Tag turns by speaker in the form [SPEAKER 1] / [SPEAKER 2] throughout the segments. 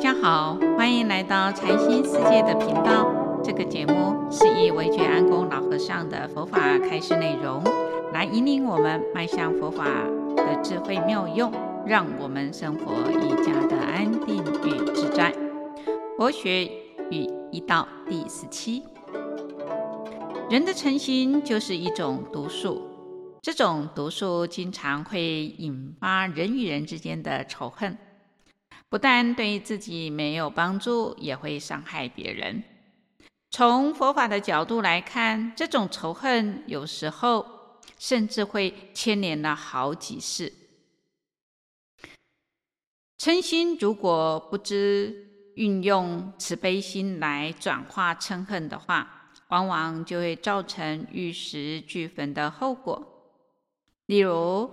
[SPEAKER 1] 大家好，欢迎来到禅心世界的频道。这个节目是以惟觉安公老和尚的佛法开示内容，来引领我们迈向佛法的智慧妙用，让我们生活愈加的安定与自在。佛学与一道第十七，人的诚心就是一种毒素，这种毒素经常会引发人与人之间的仇恨。不但对自己没有帮助，也会伤害别人。从佛法的角度来看，这种仇恨有时候甚至会牵连了好几世。嗔心如果不知运用慈悲心来转化嗔恨的话，往往就会造成玉石俱焚的后果。例如，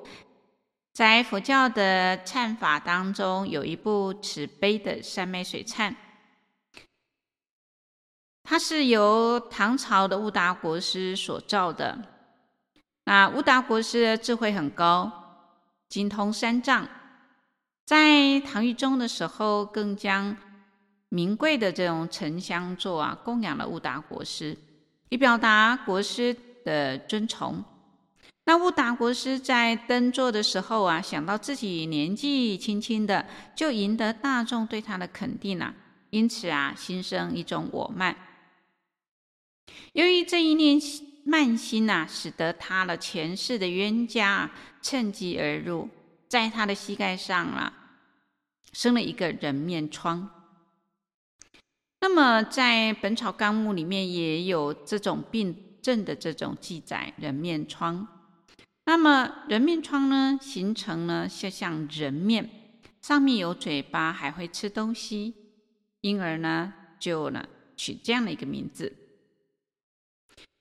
[SPEAKER 1] 在佛教的忏法当中，有一部慈悲的三昧水忏，它是由唐朝的悟达国师所造的。那悟达国师的智慧很高，精通三藏，在唐懿宗的时候，更将名贵的这种沉香座啊供养了悟达国师，以表达国师的尊崇。那悟达国师在登座的时候啊，想到自己年纪轻轻的就赢得大众对他的肯定啊，因此啊，心生一种我慢。由于这一念慢心呐、使得他的前世的冤家、趁机而入，在他的膝盖上啊，生了一个人面疮。那么在《本草纲目》里面也有这种病症的这种记载，人面疮。那么人面疮呢，形成呢，就像人面，上面有嘴巴，还会吃东西，因而呢，就呢取这样的一个名字。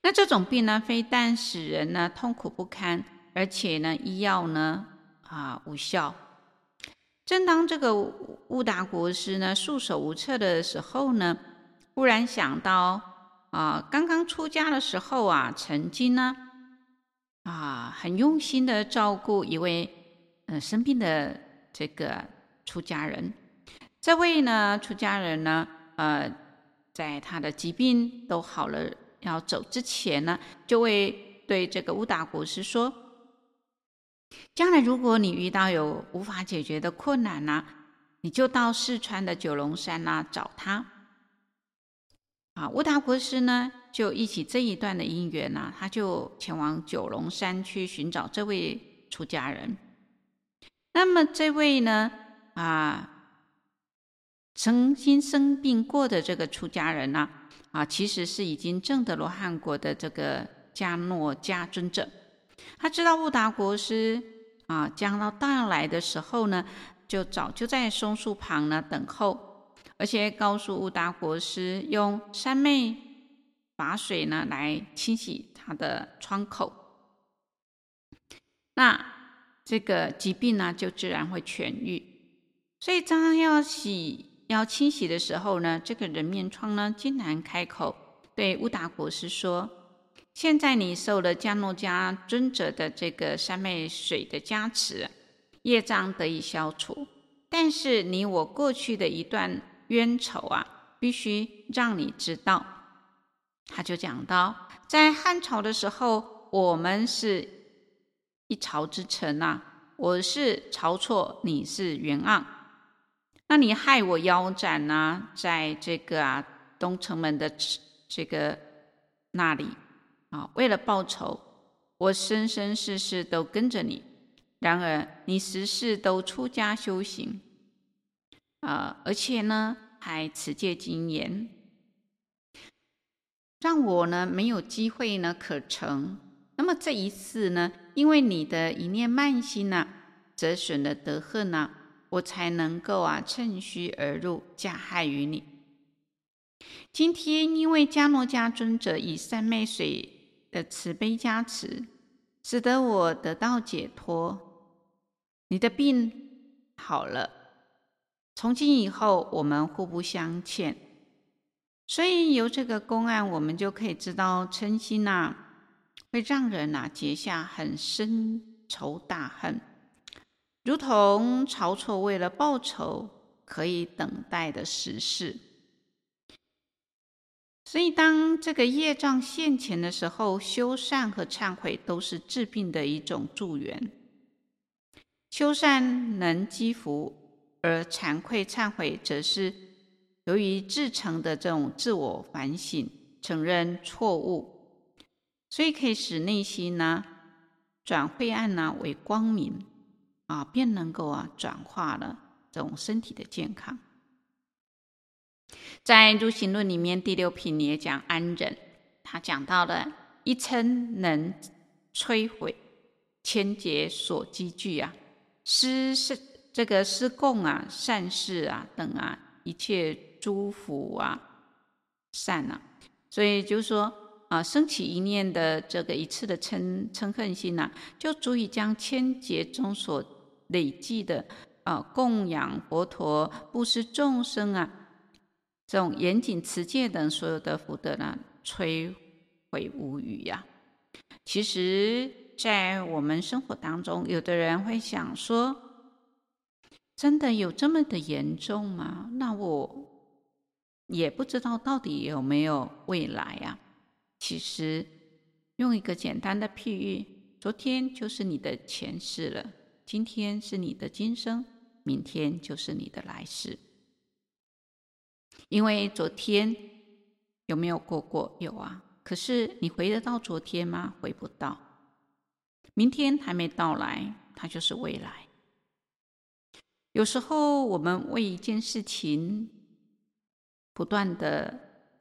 [SPEAKER 1] 那这种病呢，非但使人呢痛苦不堪，而且呢医药呢啊无效。正当这个乌达国师呢束手无策的时候呢，忽然想到啊，刚刚出家的时候啊，曾经呢。啊，很用心的照顾一位呃生病的这个出家人。这位呢出家人呢，呃，在他的疾病都好了要走之前呢，就会对这个乌达国师说：“将来如果你遇到有无法解决的困难呢，你就到四川的九龙山呐找他。”啊，乌达国师呢？就忆起这一段的因缘呢，他就前往九龙山去寻找这位出家人。那么这位呢，啊，曾经生病过的这个出家人呢，啊，其实是已经证得罗汉果的这个迦诺迦尊者。他知道乌达国师啊将到到来的时候呢，就早就在松树旁呢等候，而且告诉乌达国师用三昧。法水呢，来清洗他的疮口，那这个疾病呢，就自然会痊愈。所以，当要洗、要清洗的时候呢，这个人面疮呢，竟然开口对乌达国师说：“现在你受了迦诺迦尊者的这个三昧水的加持，业障得以消除。但是，你我过去的一段冤仇啊，必须让你知道。”他就讲到，在汉朝的时候，我们是一朝之臣呐、啊。我是晁错，你是袁盎。那你害我腰斩呢、啊？在这个啊东城门的这个那里啊，为了报仇，我生生世世都跟着你。然而你时世都出家修行，啊，而且呢还持戒精严。让我呢没有机会呢可成。那么这一次呢，因为你的一念慢心呢、折损了德行呢，我才能够啊趁虚而入，加害于你。今天因为迦诺迦尊者以三昧水的慈悲加持，使得我得到解脱，你的病好了。从今以后，我们互不相欠。所以由这个公案，我们就可以知道，嗔心呐、啊，会让人呐、结下很深仇大恨，如同曹操为了报仇可以等待的时事。所以，当这个业障现前的时候，修善和忏悔都是治病的一种助缘。修善能积福，而惭愧忏悔则是由于至诚的这种自我反省、承认错误，所以可以使内心呢转晦暗呢为光明啊，便能够啊转化了这种身体的健康。在《入行论》里面第六品也讲安忍，他讲到了一嗔能摧毁千劫所积聚啊，施是这个施供啊、善事啊等啊，一切诸福啊、善啊，所以就是说啊，升起一念的这个一次的嗔嗔恨心呐、就足以将千劫中所累积的啊供养佛陀、布施众生啊。这种严谨持戒等所有的福德呢，摧毁无余呀。其实，在我们生活当中，有的人会想说：“真的有这么的严重吗？”那我也不知道到底有没有未来呀。其实，用一个简单的譬喻，昨天就是你的前世了，今天是你的今生，明天就是你的来世。因为昨天有没有过过？有啊。可是你回得到昨天吗？回不到。明天还没到来，它就是未来。有时候我们为一件事情不断的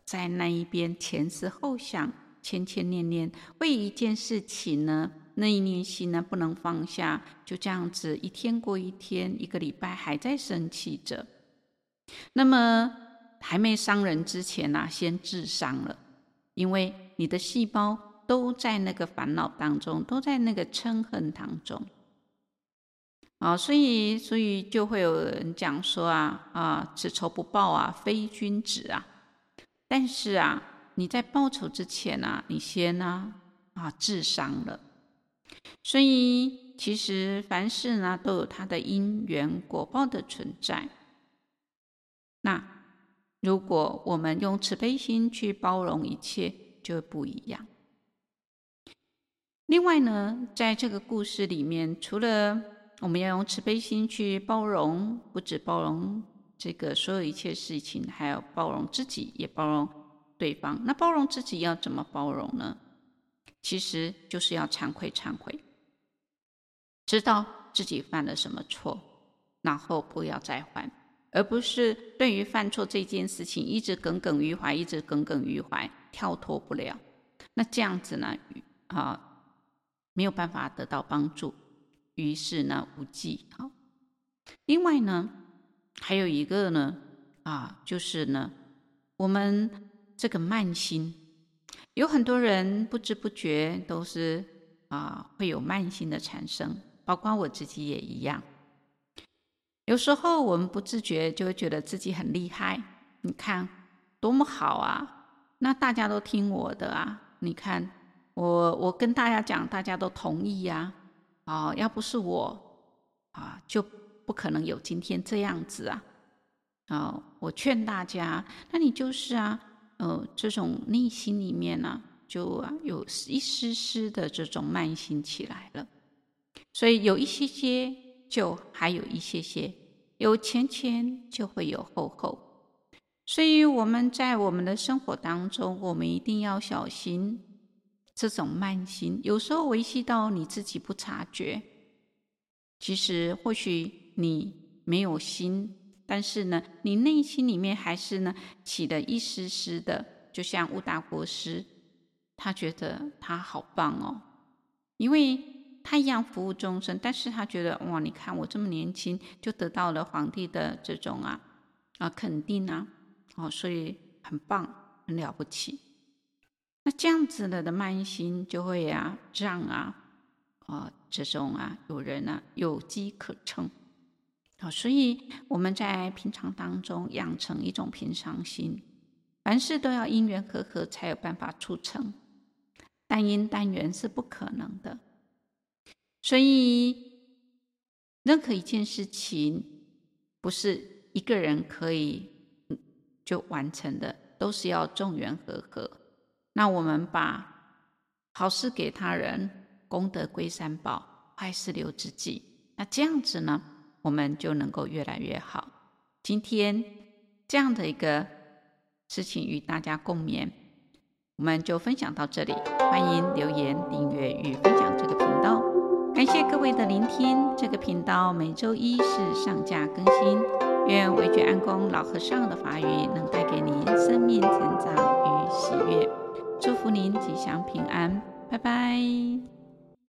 [SPEAKER 1] 在那一边前思后想、牵牵念念，为一件事情呢，那一念心呢不能放下，就这样子一天过一天，一个礼拜还在生气着。那么。还没伤人之前呐、啊，先自伤了，因为你的细胞都在那个烦恼当中，都在那个嗔恨当中。啊，所以所以就会有人讲说啊啊，此仇不报啊，非君子啊。但是啊，你在报仇之前啊，你先呢啊，啊自伤了。所以其实凡事呢，都有它的因缘果报的存在。那。如果我们用慈悲心去包容一切，就不一样。另外呢，在这个故事里面，除了我们要用慈悲心去包容，不止包容这个所有一切事情，还要包容自己，也包容对方。那包容自己要怎么包容呢？其实就是要惭愧忏悔，知道自己犯了什么错，然后不要再犯。而不是对于犯错这件事情一直耿耿于怀，一直耿耿于怀，跳脱不了。那这样子呢，啊，没有办法得到帮助，于是呢，无忌。好，另外呢，还有一个呢，啊，就是呢，我们这个慢心，有很多人不知不觉都是啊，会有慢心的产生，包括我自己也一样。有时候我们不自觉就会觉得自己很厉害，你看多么好啊！那大家都听我的啊！你看我我跟大家讲，大家都同意呀！啊，哦要不是我啊，就不可能有今天这样子啊！啊，我劝大家，那你就是啊，呃，这种内心里面呢，就啊有一丝丝的这种慢心起来了，所以有一些些。就还有一些些，有前前就会有后后，所以我们在我们的生活当中，我们一定要小心这种慢心。有时候维系到你自己不察觉，其实或许你没有心，但是呢，你内心里面还是呢起了一丝丝的，就像乌达国师，他觉得他好棒哦，因为。他一样服务众生，但是他觉得哇，你看我这么年轻就得到了皇帝的这种啊啊肯定啊，哦，所以很棒，很了不起。那这样子的的慢心就会啊让啊啊这种啊有人啊有机可乘啊，所以我们在平常当中养成一种平常心，凡事都要因缘和合才有办法促成，单因单缘是不可能的。所以，任何一件事情，不是一个人可以就完成的，都是要众缘和合。那我们把好事给他人，功德归三宝，坏事留自己。那这样子呢，我们就能够越来越好。今天这样的一个事情与大家共勉，我们就分享到这里。欢迎留言、订阅与分享这个频道。感谢各位的聆听。这个频道每周一是上架更新。愿惟觉安公老和尚的法语能带给您生命成长与喜悦。祝福您吉祥平安，拜拜。